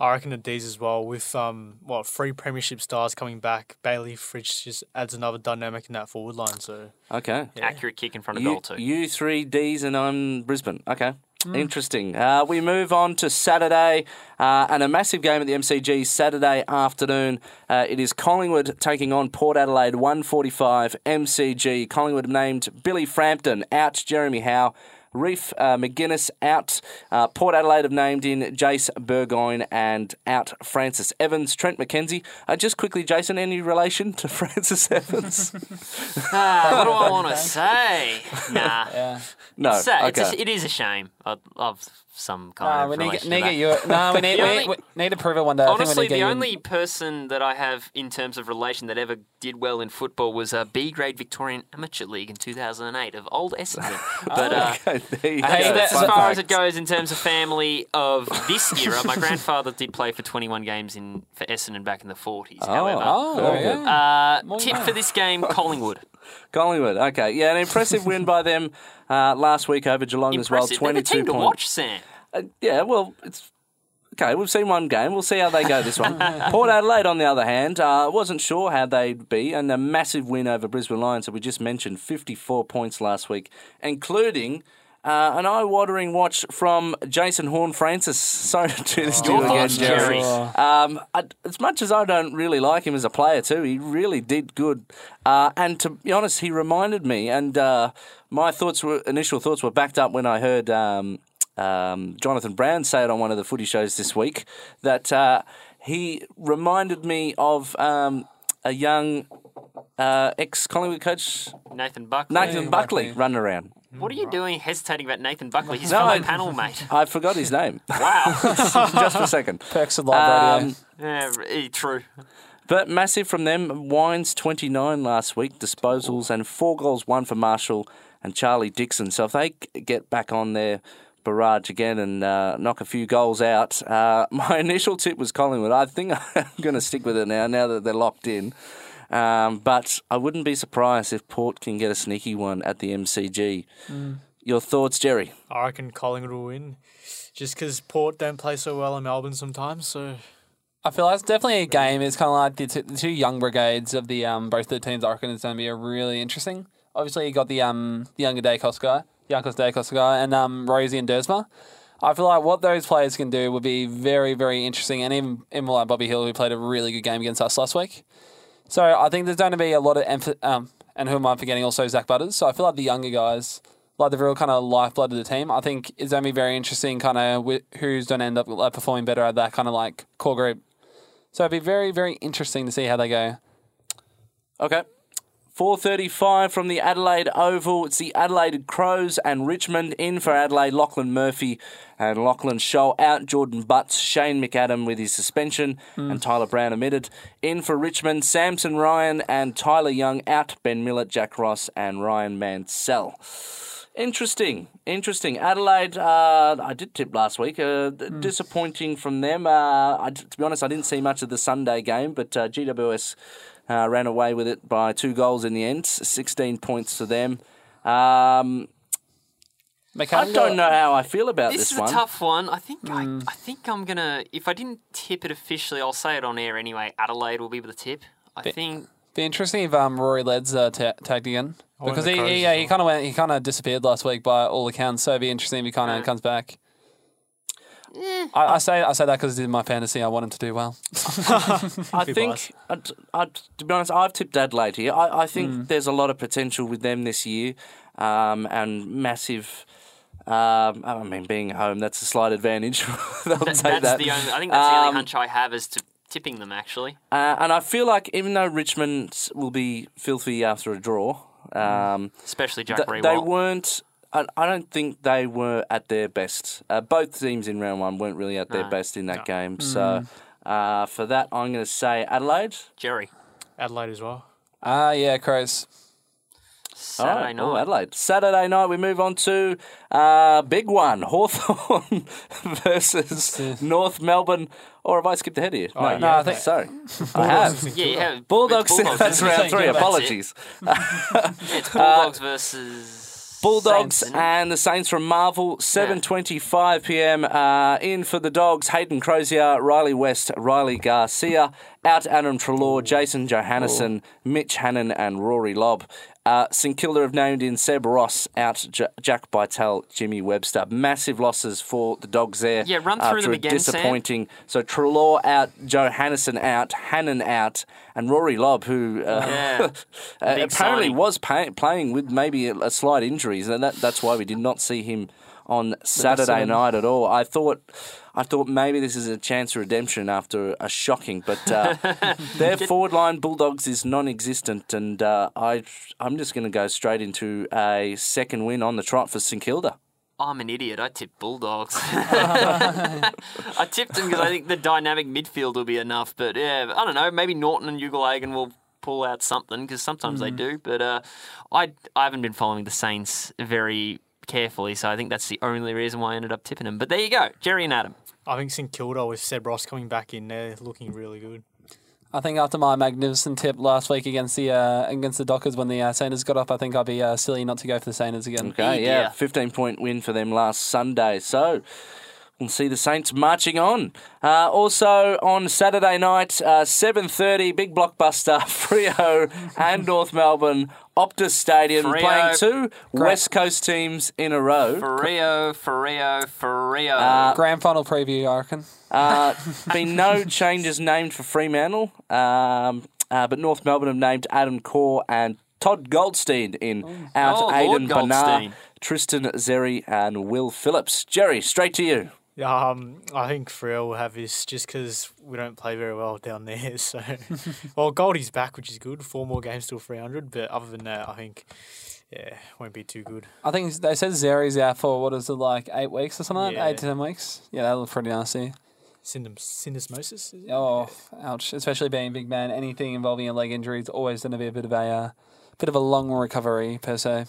I reckon the D's as well. With um, what three premiership stars coming back, Bailey Fritsch just adds another dynamic in that forward line. So okay. Accurate kick in front of You, goal too. you three D's and I'm Brisbane. Okay. Interesting. Uh, we move on to Saturday uh, and a massive game at the MCG Saturday afternoon. Uh, it is Collingwood taking on Port Adelaide 145 MCG. Collingwood named Billy Frampton out, Jeremy Howe. Reef uh, McInnes out. Uh, Port Adelaide have named in Jase Burgoyne and out Francis Evans. Trent McKenzie. Uh, just quickly, Jason, any relation to [laughs] Francis Evans? [laughs] Ah, what do I want to [laughs] say? Nah. Yeah. no. It's sad. okay. It's a, it is a shame of, of some kind Nah, of we need, relation need to to get you. No, we [laughs] need, we, only- we need to prove it one day. I think we Honestly, need to get the you in- only person that I have in terms of relation that ever did well in football was a B grade Victorian Amateur League in 2008 of old Essendon. [laughs] But uh, Okay, there Hey, go. that- as Fun far as it goes in terms of family of this [laughs] era, my grandfather did play for 21 games in for Essendon back in the 40s. However, Oh, Very there we good. go. uh, More tip for this game: Collingwood. Collingwood. Okay, yeah, an impressive win by them uh, last week over Geelong Impressive. as well. They're the Twenty-two team to points. watch, Sam. Uh, yeah, well, it's Okay, we've seen one game. We'll see how they go this one. [laughs] Port Adelaide, on the other hand, uh, wasn't sure how they'd be, and a massive win over Brisbane Lions that we just mentioned, 54 points last week, including uh, an eye-watering watch from Jason Horne-Francis. [laughs] Sorry to do this to you again, Jerry. Jerry? Um, I, as much as I don't really like him as a player, too, he really did good. Uh, and to be honest, he reminded me, and uh, my thoughts were initial thoughts were backed up when I heard um, um, Jonathan Brown say it on one of the footy shows this week that uh, he reminded me of um, a young uh, ex Collingwood coach, Nathan Buckley. Nathan Buckley, Buckley. running around. What are you doing hesitating about Nathan Buckley? He's No, from the panel, mate. [laughs] I forgot his name. Wow. [laughs] Just for a second. Perks of live radio. Um, yeah, eh, true. But massive from them. Wines 29 last week, disposals, and four goals, one for Marshall and Charlie Dixon. So if they get back on their barrage again and uh, knock a few goals out, uh, [laughs] my initial tip was Collingwood. I think I'm going to stick with it now, now that they're locked in. Um, but I wouldn't be surprised if Port can get a sneaky one at the MCG. Your thoughts, Jerry? I reckon Collingwood will win, just because Port don't play so well in Melbourne sometimes. So I feel like it's definitely a game. It's kind of like the, t- the two young brigades of the um, both the teams. I reckon it's going to be a really interesting. Obviously, you got the um the younger Daicos guy, Yankos Daicos guy, and um Rozee and Dersma. I feel like what those players can do would be very very interesting, and even even like Bobby Hill, who played a really good game against us last week. So I think there's going to be a lot of emph- um and who am I forgetting? Also Zak Butters. So I feel like the younger guys. Like the real kind of lifeblood of the team, I think it's going to be very interesting. Kind of wh- who's going to end up like, performing better at that kind of like core group. So it'd be very, very interesting to see how they go. Okay. 4.35 from the Adelaide Oval. It's the Adelaide Crows and Richmond in for Adelaide. Lachlan Murphy and Lachlan Sholl out. Jordan Butts, Shane McAdam with his suspension and Tyler Brown omitted. In for Richmond, Samson Ryan and Tyler Young out. Ben Millett, Jack Ross and Rhyan Mansell. Interesting, interesting. Adelaide, uh, I did tip last week. Uh, d- Disappointing from them. Uh, I, to be honest, I didn't see much of the Sunday game, but uh, GWS uh, ran away with it by two goals in the end. 16 points to them. Um, I don't know how I feel about This this, is a one. tough one. I think I, I think I'm gonna. If I didn't tip it officially, I'll say it on air anyway. Adelaide will be the tip. I think. Be interesting if um, Rory Laird's uh, ta tagged again because he, he, as yeah, he kind of went he kind of disappeared last week by all accounts. So it'd be interesting if he kind of Yeah. comes back. I, I say I say that because it's in my fantasy I want him to do well. [laughs] I think, I, I, to be honest, I've tipped Adelaide here. I, I think Hmm. there's a lot of potential with them this year, um, and massive. Um, I mean, being home, that's a slight advantage. [laughs] They'll That, take that's that. the only. I think that's the only Um, hunch I have as to tipping them. Actually, Uh, and I feel like even though Richmond will be filthy after a draw, um, especially Jack th- Riewoldt. they weren't. I, I don't think they were at their best. Uh, both teams in round one weren't really at their No. best in that game. So uh, for that, I'm going to say Adelaide. Jerry. Adelaide as well. Ah, yeah, Crows. Saturday right, night. oh, Adelaide. Saturday night, we move on to uh, big one Hawthorn [laughs] versus North Melbourne. Or have I skipped ahead here? Oh, No, I think- Sorry. [laughs] I have. [laughs] Yeah, you have Bulldogs, Bulldogs that's round three. That's it. Apologies. Yeah, it's Bulldogs versus Bulldogs Saints, and the Saints from Marvel, 7.25 p.m. Uh, in for the Dogs, Hayden Crozier, Riley West, Riley Garcia, out Adam Treloar, Jason Johannisen, Mitch Hannan and Rory Lobb. Uh, St Kilda have named in Seb Ross, out J- Jack Bytel, Jimmy Webster. Massive losses for the Dogs there. Yeah, run through after them again, Sam. Disappointing. So Treloar out, Johannisen out, Hannan out, and Rory Lobb, who uh, Yeah. [laughs] uh, apparently signing. was pay- playing with maybe a, a slight injury, and that, that's why we did not see him on Saturday night at all. I thought, I thought maybe this is a chance of redemption after a shocking, but uh, [laughs] their forward line Bulldogs is non-existent, and uh, I, I'm just going to go straight into a second win on the trot for St Kilda. I'm an idiot. I tipped Bulldogs. [laughs] I tipped them because I think the dynamic midfield will be enough. But yeah, I don't know. Maybe Naughton and Ugle-Hagan will pull out something because sometimes they do. But uh, I I haven't been following the Saints very carefully, so I think that's the only reason why I ended up tipping them. But there you go, Jerry and Adam. I think St Kilda with Seb Ross coming back in there, looking really good. I think after my magnificent tip last week against the uh, against the Dockers when the uh, Saints got up, I think I'd be uh, silly not to go for the Saints again. Okay, Hey, yeah, 15 point win for them last Sunday. So We'll see the Saints marching on. Uh, also on Saturday night, uh, 7.30, big blockbuster, [laughs] Freo and North Melbourne, Optus Stadium, Freo. playing two West Coast teams in a row. For Rio, for Rio, for Rio. Uh, Grand final preview, I reckon. Uh, been no [laughs] changes named for Fremantle, um, uh, but North Melbourne have named Adam Corr and Todd Goldstein in out Oh, Lord Aidan Bernard, Tristan Xerri, and Will Phillips. Jerry, straight to you. Um, I think Freo will have this just because we don't play very well down there. [laughs] So, [laughs] well, Goldie's back, which is good. Four more games till 300, but other than that, I think, yeah, won't be too good. I think they said Xerri's out for what is it like eight weeks or something? Yeah. Eight to ten weeks. Yeah, that looked pretty nasty. Syndom- syndesmosis? Oh, ouch! Especially being a big man, anything involving a leg injury is always going to be a bit of a uh, bit of a long recovery per se.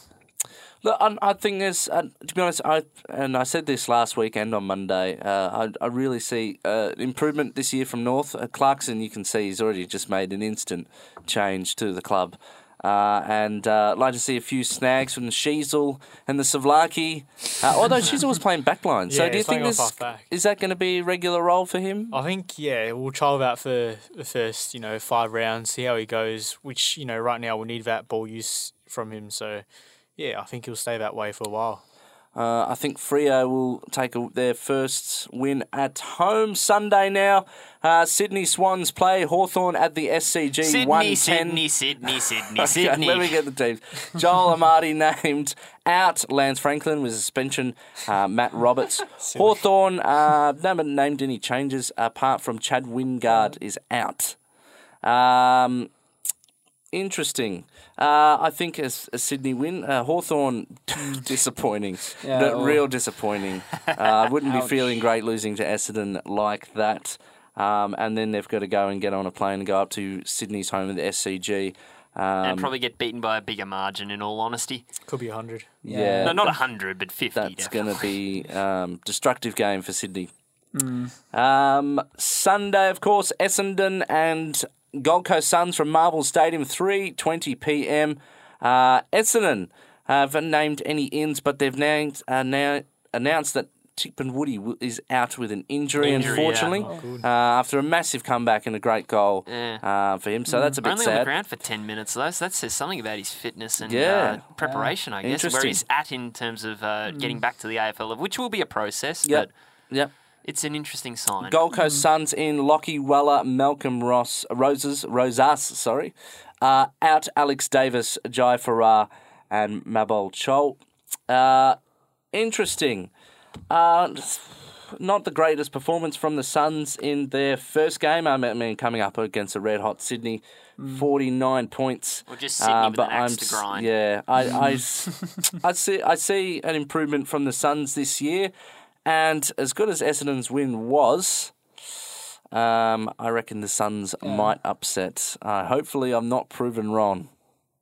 Look, I, I think there's, uh, to be honest, I and I said this last weekend on Monday. Uh, I, I really see uh, improvement this year from North. Uh, Clarkson, you can see he's already just made an instant change to the club. Uh, and uh, I'd like to see a few snags from the Sheezel and the Savlaki. Uh, although Sheezel was playing backline, so Yeah, do you think this is that going to be a regular role for him? I think, yeah, we'll trial that for the first, you know, five rounds, see how he goes, which, you know, right now we need that ball use from him. So, yeah, I think he'll stay that way for a while. Uh, I think Freo will take a, their first win at home Sunday now. Uh, Sydney Swans play Hawthorn at the SCG Sydney, 110. Sydney, Sydney, Sydney, [laughs] Okay, Sydney. let me get the teams. Joel Amartey [laughs] named out. Lance Franklin with suspension. Uh, Matt Roberts. [laughs] Hawthorn uh, haven't named any changes apart from Chad Wingard is out. Um, interesting. Uh, I think as a Sydney win, uh, Hawthorn [laughs] disappointing. [laughs] Yeah, No, well- real disappointing. Uh, I wouldn't be feeling great losing to Essendon like that. Um, and then they've got to go and get on a plane and go up to Sydney's home at the SCG. Um, and probably get beaten by a bigger margin, in all honesty. Could be 100. yeah, No, not 100, but 50. that's going to be um, destructive game for Sydney. Um, Sunday, of course, Essendon and Gold Coast Suns from Marvel Stadium, three twenty p.m. Uh, Essendon haven't named any ins, but they've named uh, now announced that Tickman Woody is out with an injury, Injury, yeah. unfortunately, uh, after a massive comeback and a great goal Yeah. uh, for him. So that's a bit Only on the ground for 10 minutes, though, so that says something about his fitness and Yeah. uh, preparation, I guess, where he's at in terms of uh, getting back to the AFL which will be a process, Yep. but Yep. It's an interesting sign. Gold Coast Suns in Lachie Weller, Malcolm Ross, Roses, Rosas, sorry. Uh, out Alex Davis, Jy Farrar, and Mabior Chol. Uh, interesting. Uh, not the greatest performance from the Suns in their first game. I mean, coming up against a red hot Sydney, 49 points. Or just Sydney with an axe to grind. Yeah, I, I, [laughs] s- I see. I see an improvement from the Suns this year, and as good as Essendon's win was, um, I reckon the Suns might upset. Uh, hopefully, I'm not proven wrong.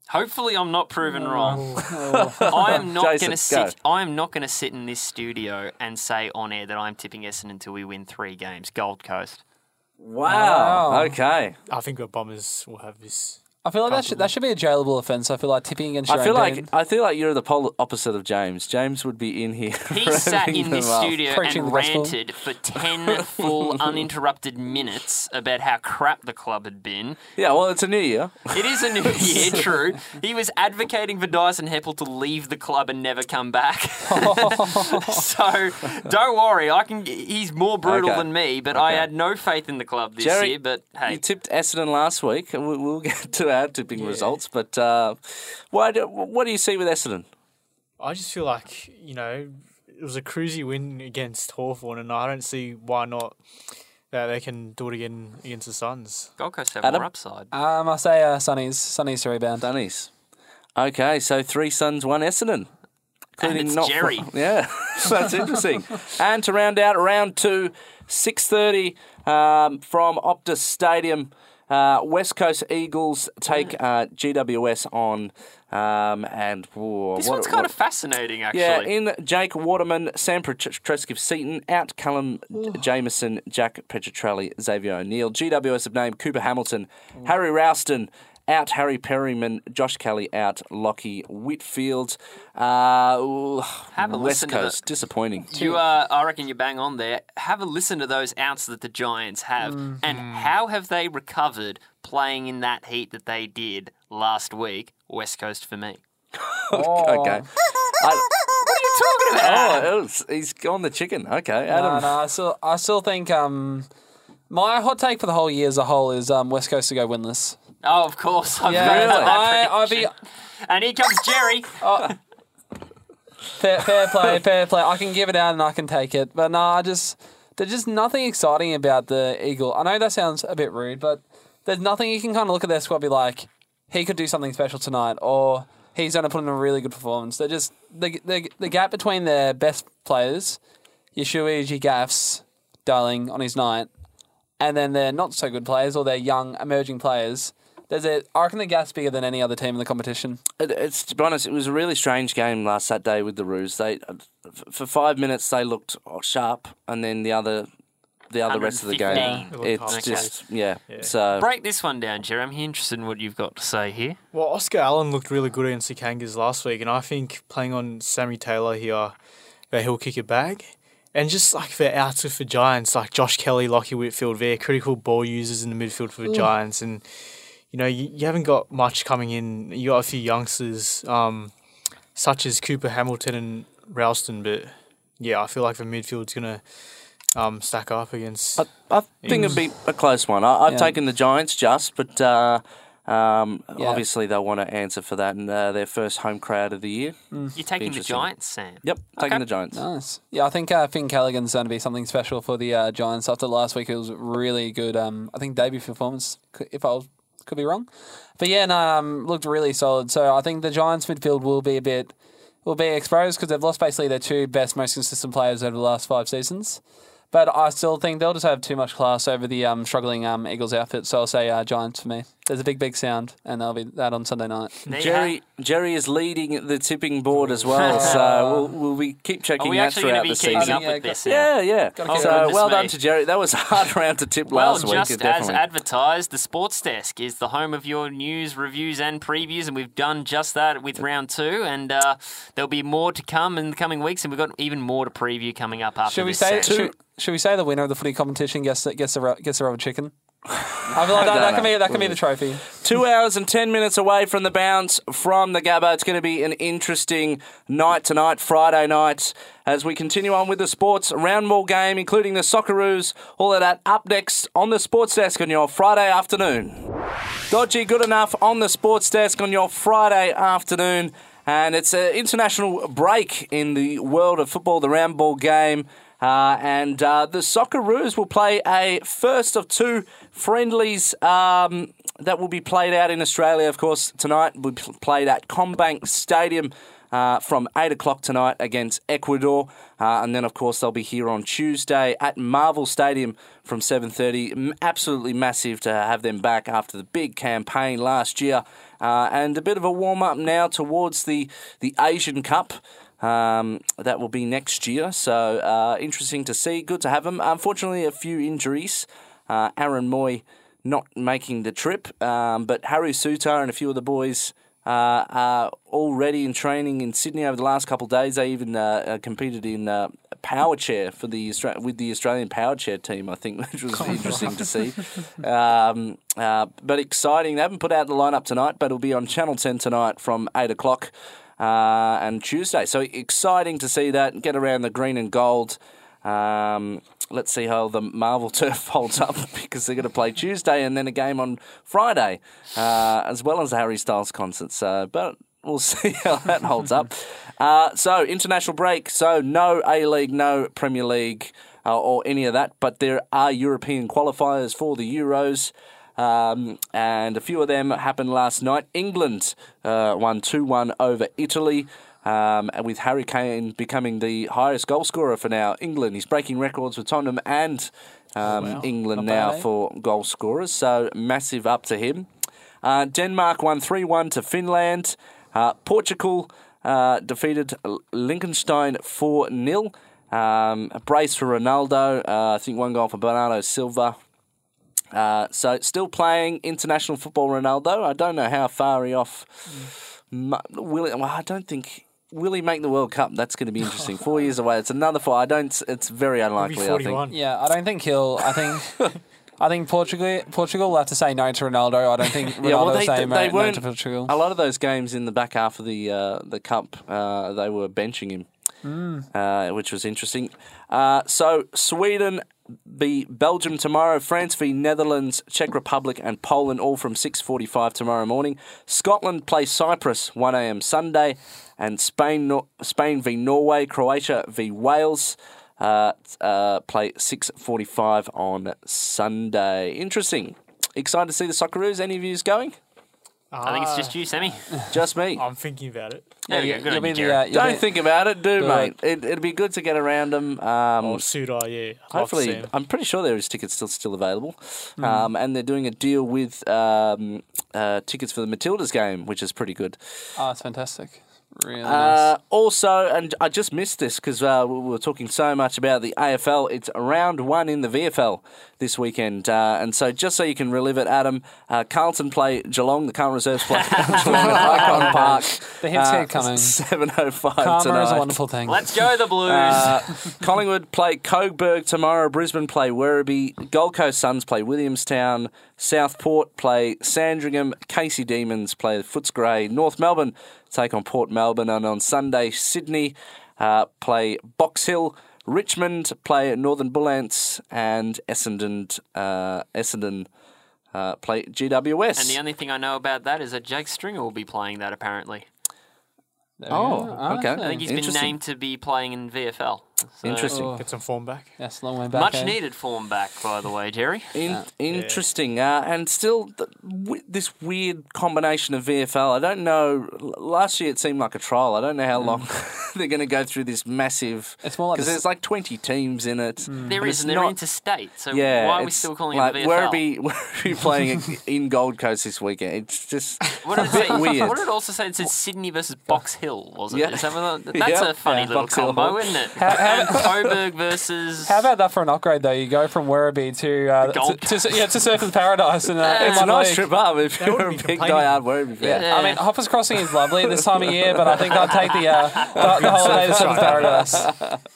Hopefully, I'm not proven wrong. [laughs] I am not going to go. sit. I am not going to sit in this studio and say on air that I'm tipping Essendon until we win three games. Gold Coast. Wow. Wow. Okay. I think the Bombers will have this. I feel like that should, that should be a jailable offence. I feel like tipping against your I feel own like team. I feel like you're the polar opposite of James. James would be in here. [laughs] He sat revving in this up. studio Preaching and gospel. ranted for 10 [laughs] full uninterrupted minutes about how crap the club had been. Yeah, well, it's a new year. It is a new [laughs] year, true. He was advocating for Dyson Heppell to leave the club and never come back. so don't worry, I can. He's more brutal Okay. than me, but I Okay. had no faith in the club this Jerry, year. But hey, You tipped Essendon last week, and we- we'll get to our tipping results. But uh, why? Do, what do you see with Essendon? I just feel like, you know, it was a cruisy win against Hawthorn, and I don't see why not that they can do it again against the Suns. Gold Coast have Adam? more upside. Um, I say uh, Sunny's Sunny's to rebound. Dunnies. Okay, so three Suns, one Essendon. And it's not Jerry. [laughs] yeah, [laughs] that's interesting. and to round out round two, six thirty um, from Optus Stadium. Uh, West Coast Eagles take uh, GWS on, um, and whoa, This what- one's kind what- of fascinating, actually. Yeah, in Jake Waterman, Sam Petrevski-Seton, out Callum Jamieson, Jack Petruccelle, Xavier O'Neill. GWS have named Cooper Hamilton, Harry Rowston, out Harry Perryman, Josh Kelly out Lachie Whitfield. Uh, Have a West listen to Coast, disappointing. You, uh, I reckon you're bang on there. Have a listen to those outs that the Giants have, and how have they recovered playing in that heat that they did last week? West Coast for me. [laughs] Okay. I, [laughs] what are you Talking about. oh, it was, he's on the chicken. Okay, Adam. No, no, I still, I still think um, my hot take for the whole year as a whole is um, West Coast to go winless. Oh, of course. I've Yeah, that I, I'd be. And here comes Jerry. Oh. fair, fair play, fair play. I can give it out and I can take it, but no, I just there's just nothing exciting about the Eagle. I know that sounds a bit rude, but there's nothing you can kind of look at their squad and be like, he could do something special tonight, or he's going to put in a really good performance. They're just the the, the gap between their best players, Shuey, Gaffs, Darling on his night, and then their not so good players or their young emerging players. There's a, I reckon the gap's bigger than any other team in the competition. It, it's to be honest, it was a really strange game last Saturday with the Roos. They uh, for five minutes they looked sharp, and then the other the other rest of the game, 115. It's half just yeah. So Break this one down, Jerry. I'm interested in what you've got to say here. Well, Oscar Allen looked really good against the Kangas last week, and I think playing on Sammy Taylor here, that he'll kick it back. And just like for outs with the Giants, like Josh Kelly, Lachie Whitfield, they're critical ball users in the midfield for the mm. Giants. And, you know, you, you haven't got much coming in. You got a few youngsters, um, such as Cooper Hamilton and Rowston, but yeah, I feel like the midfield's going to um, stack up against. I, I think it'd be a close one. I, I've Yeah. taken the Giants just, but uh, um, Yeah. obviously they'll want to answer for that in uh, their first home crowd of the year. You're taking the. Giants, Sam. Yep, taking Okay. the Giants. Nice. Yeah, I think uh, Finn Callaghan's going to be something special for the uh, Giants. After last week, it was really good. Um, I think debut performance, c- if I was, could be wrong, but yeah, no, um, looked really solid. So I think the Giants midfield will be a bit will be exposed because they've lost basically their two best, most consistent players over the last five seasons. But I still think they'll just have too much class over the um, struggling um, Eagles outfit. So I'll say uh, Giants for me. There's a big, big sound, and there'll be that on Sunday night. There you Jerry Jerry is leading the tipping board as well, [laughs] so we'll, we'll be keep checking Are we that actually going throughout to be the keeping season. up Yeah, with this? now? Yeah, yeah. Gotta keep So goodness well done me. to Jerry. That was a hard [laughs] round to tip Well, last week. just as definitely. advertised, the Sports Desk is the home of your news, reviews, and previews, and we've done just that with round two. And uh, there'll be more to come in the coming weeks, and we've got even more to preview coming up after Should we this. say Sam. should, should we say the winner of the footy competition gets the, gets the ro- gets the rubber chicken? I feel like [laughs] that, that can be that can be the trophy. Two hours and ten minutes away from the bounce from the Gabba. It's going to be an interesting night tonight, Friday night, as we continue on with the sports round ball game, including the Socceroos. All of that up next on the sports desk on your Friday afternoon. Dodgy good enough on the sports desk on your Friday afternoon. And it's an international break in the world of football, the round ball game. Uh, and uh, the Socceroos will play a first of two friendlies um, that will be played out in Australia, of course, tonight. We played at CommBank Stadium uh, from 8 o'clock tonight against Ecuador. Uh, and then, of course, they'll be here on Tuesday at Marvel Stadium from 7.30. M- Absolutely massive to have them back after the big campaign last year. Uh, and a bit of a warm-up now towards the, the Asian Cup. Um, that will be next year. So uh, interesting to see. Good to have him. Unfortunately, a few injuries. Uh, Aaron Mooy not making the trip, um, but Harry Souttar and a few of the boys uh, are already in training in Sydney over the last couple of days. They even uh, uh, competed in uh, power chair for the Austra- with the Australian power chair team. I think, [laughs] which was interesting to see. Um, uh, but exciting. They haven't put out the lineup tonight, but it'll be on Channel Ten tonight from eight o'clock uh, and Tuesday. So exciting to see that get around the green and gold. Um, let's see how the Marvel [laughs] turf holds up [laughs] because they're going to play Tuesday and then a game on Friday, uh, as well as the Harry Styles concert. So, but we'll [laughs] see how that holds up. Uh, so international break. So no A League, no Premier League. Uh, or any of that, but there are European qualifiers for the Euros. Um, and a few of them happened last night. England uh, won 2 1 over Italy. Um, and with Harry Kane becoming the highest goal scorer for now England. He's breaking records with Tottenham and um, England Not now bad, eh? for goal scorers. So massive up to him. Uh, Denmark won 3 1 to Finland. Uh, Portugal uh, defeated Liechtenstein 4 0. Um, a brace for Ronaldo. Uh, I think one goal for Bernardo Silva. Uh, so still playing international football, Ronaldo. I don't know how far he off. mu- Will he, well, I don't think. Will he make the World Cup? That's going to be interesting. Four years away. It's another four. I don't. It's very unlikely. I think. Yeah, I don't think he'll. I think. [laughs] I think Portugal. Portugal will have to say no to Ronaldo. I don't think Ronaldo [laughs] Yeah, well, will they, say they, no, no weren't. to Portugal. A lot of those games in the back half of the uh, the cup, uh, they were benching him, uh, which was interesting. Uh, so Sweden v Belgium tomorrow, France v Netherlands, Czech Republic and Poland all from six forty five tomorrow morning. Scotland play Cyprus one a.m. Sunday, and Spain Nor- Spain v Norway, Croatia v Wales. Uh, uh, play six forty-five on Sunday. Interesting. Excited to see the Socceroos. Any of yous going? I think it's just you, Sammy. Just me. I'm thinking about it. There we Yeah, go. Good you'll on be you, the, uh, Don't be- think about it, do, Do mate. It. It'd be good to get around them. Um, Or Souttar, yeah. I'd love to see hopefully, him. I'm pretty sure there is tickets still still available, um, and they're doing a deal with um, uh, tickets for the Matildas game, which is pretty good. Oh, it's fantastic. Really Uh, also, and I just missed this because uh, we were talking so much about the AFL. It's round one in the VFL this weekend, uh, and so just so you can relive it, Adam, uh, Carlton play Geelong. The current reserves play [laughs] Geelong at Ikon Park. The hits uh, keep coming. [laughs] Seven oh five Karma tonight. is a wonderful thing. Let's go, the Blues. Uh, [laughs] Collingwood play Coburg tomorrow. Brisbane play Werribee. Gold Coast Suns play Williamstown. Southport play Sandringham. Casey Demons play Footscray. North Melbourne take on Port Melbourne. And on Sunday, Sydney uh, play Box Hill. Richmond play Northern Bullants. And Essendon, uh, Essendon uh, play GWS. and the only thing I know about that is that Jake Stringer will be playing that apparently. There oh, okay. I think he's been named to be playing in VFL. So, Interesting. Oh. Get some form back. Yes, long way back. Much eh? needed form back, by the way, Jerry. In, Interesting, uh, and still th- w- this weird combination of VFL. I don't know. l- Last year it seemed like a trial. I don't know how long [laughs] they're going to go through this massive. It's more like because the there's like 20 teams in it. There but is, it's and they're not- interstate. So Yeah, why are we still calling like it the VFL? Werribee, Werribee playing [laughs] in Gold Coast this weekend. It's just [laughs] What did, it a bit say? weird. what did it also say? It said Sydney versus Box Hill, was it? Yeah. Is that that's Yeah. a funny Yeah, little Box Hill. combo, isn't it? How- how- and [laughs] Coburg versus. How about that for an upgrade though? You go from Werribee to uh, Gold to, to, yeah, to Surfers Paradise and uh, in it's a nice league. trip up if you're a wouldn't be big complaining. diehard Werribee fan. Yeah. I mean, Hoppers Crossing is lovely this time of [laughs] year, but I think I'd take the uh, the, the holiday to Surfers Paradise. [laughs]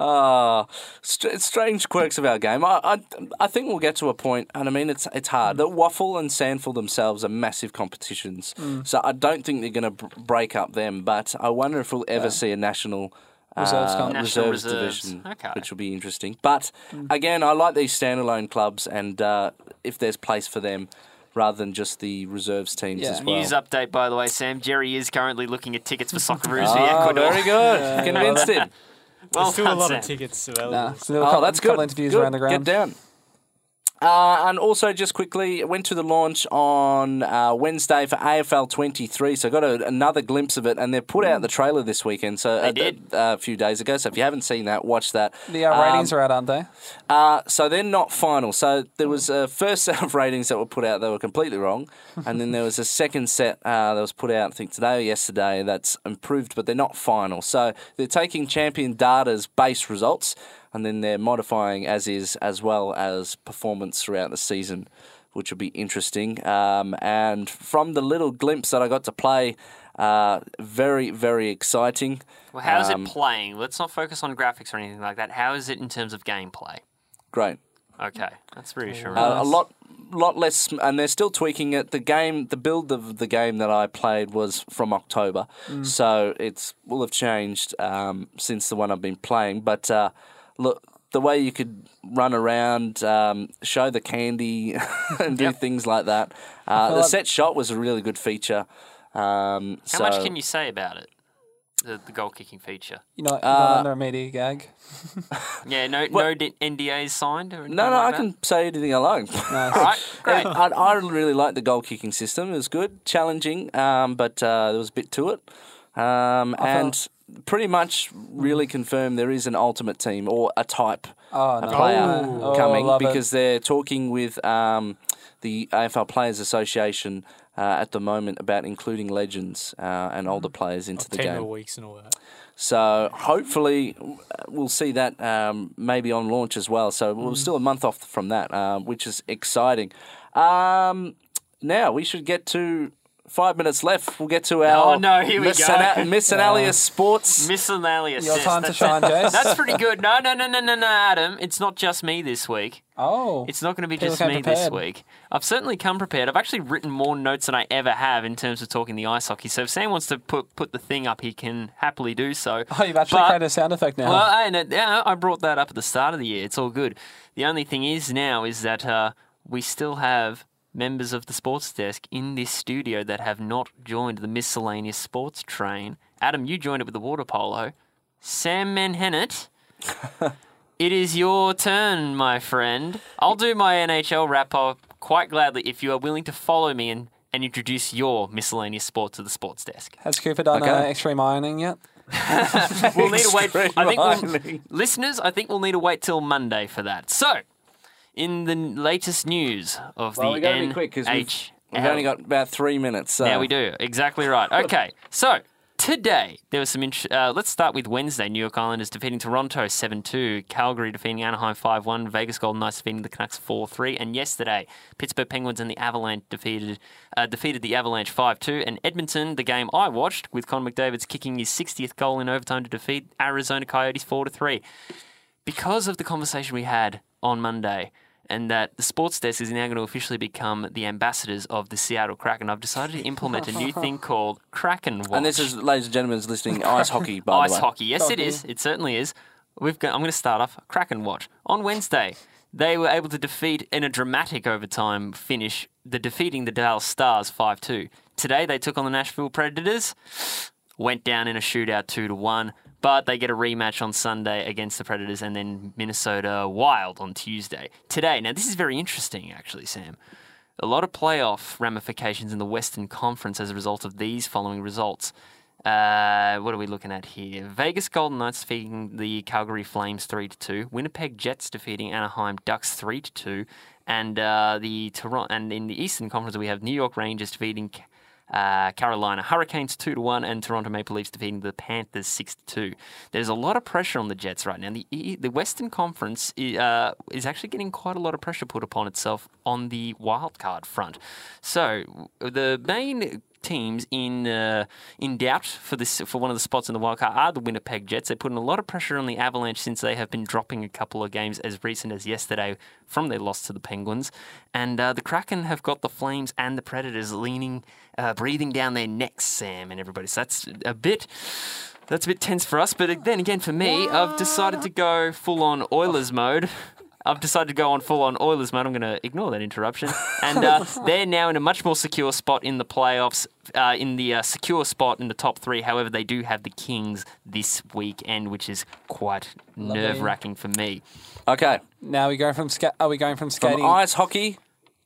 Ah, str- strange quirks of our game. I, I, I think we'll get to a point, and I mean it's it's hard. Mm. That WAFL and SANFL themselves are massive competitions, Mm. so I don't think they're going to b- break up them. But I wonder if we'll ever see a national. Reserves uh. National reserves reserves. division, Okay. which will be interesting. But Mm. again, I like these standalone clubs, and uh, if there's place for them, rather than just the reserves teams Yeah. as well. News update, by the way, Sam. Jerry is currently looking at tickets for Socceroos v Oh, Ecuador. very good. Convinced him. Well There's still a done, lot Sam. of tickets available. Nah, so a Oh, couple, that's couple good. interviews Good. around the ground. Get down. Uh, and also, just quickly, went to the launch on uh, Wednesday for AFL 23. So, I got a, another glimpse of it, and they've put out the trailer this weekend. So, They uh, did. uh, a few days ago. So, if you haven't seen that, watch that. The uh, ratings are out, aren't they? Uh, so they're not final. So there was a first [laughs] set of ratings that were put out that were completely wrong, and then there was a second set uh, that was put out, I think today or yesterday, that's improved, but they're not final. So they're taking Champion Data's base results, and then they're modifying as is as well as performance throughout the season, which will be interesting. Um, and from the little glimpse that I got to play. Uh, very, very exciting. Well, how's Um, it playing? Let's not focus on graphics or anything like that. How is it in terms of gameplay? Great. Okay, that's reassuring. Uh, a lot, lot less, and they're still tweaking it. The game, the build of the game that I played was from October, so it's will have changed um, since the one I've been playing. But uh, look, the way you could run around, um, show the candy, [laughs] and do Yep. things like that. Uh, the like- set shot was a really good feature. Um, How so, much can you say about it? The, the goal kicking feature. You know, Uh, not under a media gag. [laughs] Yeah, no, no d- NDAs signed or anything No, no, like I that? can say anything I like. Nice. [laughs] All right, great. I, I really like the goal kicking system. It was good, challenging, um, but uh, there was a bit to it. Um, and pretty much really confirmed there is an ultimate team or a type Oh, a player Oh, coming love it. because they're talking with um, the AFL Players Association uh, at the moment about including legends uh, and older players into the Ten game. more weeks and all that. So hopefully uh, we'll see that um, maybe on launch as well. So we're still a month off from that, um, which is exciting. Um, now we should get to five minutes left. We'll get to our Oh, no, here we Miss go. Ana- Miss Analia Sports. Miscellaneous. Your yes, time to that's- shine, [laughs] Jace. That's pretty good. No, no, no, no, no, no, Adam. It's not just me this week. Oh, It's not going to be People just came me this prepared. week. I've certainly come prepared. I've actually written more notes than I ever have in terms of talking the ice hockey. So if Sam wants to put put the thing up, he can happily do so. [laughs] oh, you've actually But- created a sound effect now. Well, I, no, yeah, I brought that up at the start of the year. It's all good. The only thing is now is that uh, we still have members of the sports desk in this studio that have not joined the miscellaneous sports train. Adam, you joined it with the water polo. Sam Menhennet, [laughs] it is your turn, my friend. I'll do my NHL wrap up quite gladly if you are willing to follow me and, and introduce your miscellaneous sport to the sports desk. Has Cooper done Okay. uh, extreme ironing yet? [laughs] we'll need to wait. I think we'll, listeners, I think we'll need to wait till Monday for that. So, in the latest news of Well, the we got to be quick we've, we've only got about three minutes. So. Now we do exactly right. [laughs] Okay, so today there was some. Int- uh, let's start with Wednesday. New York Islanders defeating Toronto seven two. Calgary defeating Anaheim five one. Vegas Golden Knights defeating the Canucks four three. And yesterday, Pittsburgh Penguins and the Avalanche defeated uh, defeated the Avalanche five two. And Edmonton, the game I watched with Connor McDavid's kicking his 60th goal in overtime to defeat Arizona Coyotes four three. Because of the conversation we had on Monday. And that the sports desk is now going to officially become the ambassadors of the Seattle Kraken. I've decided to implement a new thing [laughs] called Kraken Watch. And this is, ladies and gentlemen, is listening ice hockey, by ice the way. hockey. Yes, it Hockey. is. It certainly is. We've got, I'm going to start off Kraken Watch on Wednesday. They were able to defeat in a dramatic overtime finish, the defeating the Dallas Stars five two. Today they took on the Nashville Predators, went down in a shootout two to one. But they get a rematch on Sunday against the Predators and then Minnesota Wild on Tuesday. Today, now this is very interesting actually, Sam. A lot of playoff ramifications in the Western Conference as a result of these following results. Uh, what are we looking at here? Vegas Golden Knights defeating the Calgary Flames three to two. Winnipeg Jets defeating Anaheim Ducks three to two, and uh, the Toronto and in the Eastern Conference we have New York Rangers defeating uh, Carolina Hurricanes two to one, and Toronto Maple Leafs defeating the Panthers six to two. There's a lot of pressure on the Jets right now. The the Western Conference uh, is actually getting quite a lot of pressure put upon itself on the wild card front. So the main teams in uh, in doubt for this for one of the spots in the wild card are the Winnipeg Jets. They're putting a lot of pressure on the Avalanche since they have been dropping a couple of games as recent as yesterday from their loss to the Penguins, and uh, the Kraken have got the Flames and the Predators leaning, uh, breathing down their necks, Sam and everybody. So that's a bit. That's a bit tense for us, but then again, for me, I've decided to go full on Oilers mode. I've decided to go on full on Oilers mode. I'm going to ignore that interruption. [laughs] And uh, they're now in a much more secure spot in the playoffs, uh, in the uh, secure spot in the top three. However, they do have the Kings this weekend, which is quite nerve wracking for me. Okay, Now we go from ska- are we going from from skating? ice hockey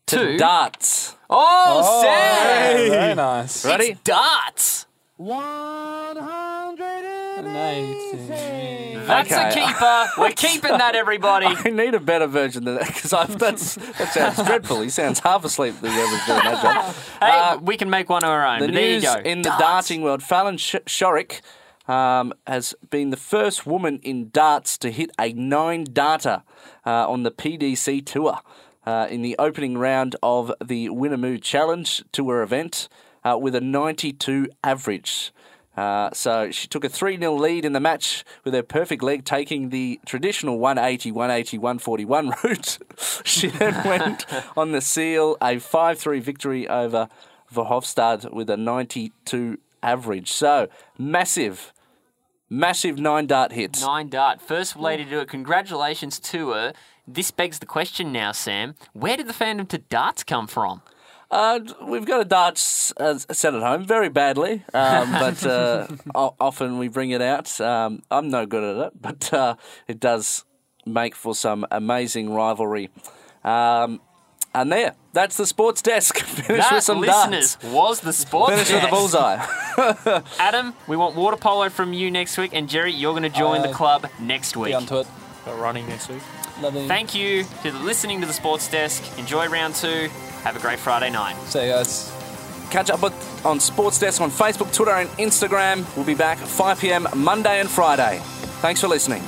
to Two. darts. Oh, Yeah, Sam! very nice. Ready? Darts! Amazing. That's a keeper. [laughs] We're keeping that, everybody. I need a better version than that because that's that sounds dreadful. He sounds half asleep. Whoever's doing that job. Hey, we can make one of our own. The but there you news go. in the Darts. darting world: Fallon Sh- Sherrock um, has been the first woman in darts to hit a nine darter uh, on the PDC tour uh, in the opening round of the Winmau Challenge Tour event uh, with a 92 average. Uh, so she took a 3 0 lead in the match with her perfect leg taking the traditional 180, 180, 141 [laughs] route. she then [laughs] went on the seal, a 5 3 victory over Verhofstadt with a 92 average. So massive, massive nine dart hits. Nine dart. First lady to do it. Congratulations to her. This begs the question now, Sam. Where did the fandom to darts come from? Uh, we've got a darts uh, set at home very badly, um, [laughs] but uh, often we bring it out. Um, I'm no good at it, but uh, it does make for some amazing rivalry. Um, and there, that's the sports desk. [laughs] Finish That, with some listeners, darts. was the sports Finish with the bullseye. [laughs] Adam, we want water polo from you next week, and Jerry, you're going to join the club next week. Be onto it. Got running next week. Lovely. Thank you to the listening to the sports desk. Enjoy round two. Have a great Friday night. See you guys. catch up with, on Sports Desk on Facebook, Twitter, and Instagram. We'll be back 5 p.m. Monday and Friday. Thanks for listening.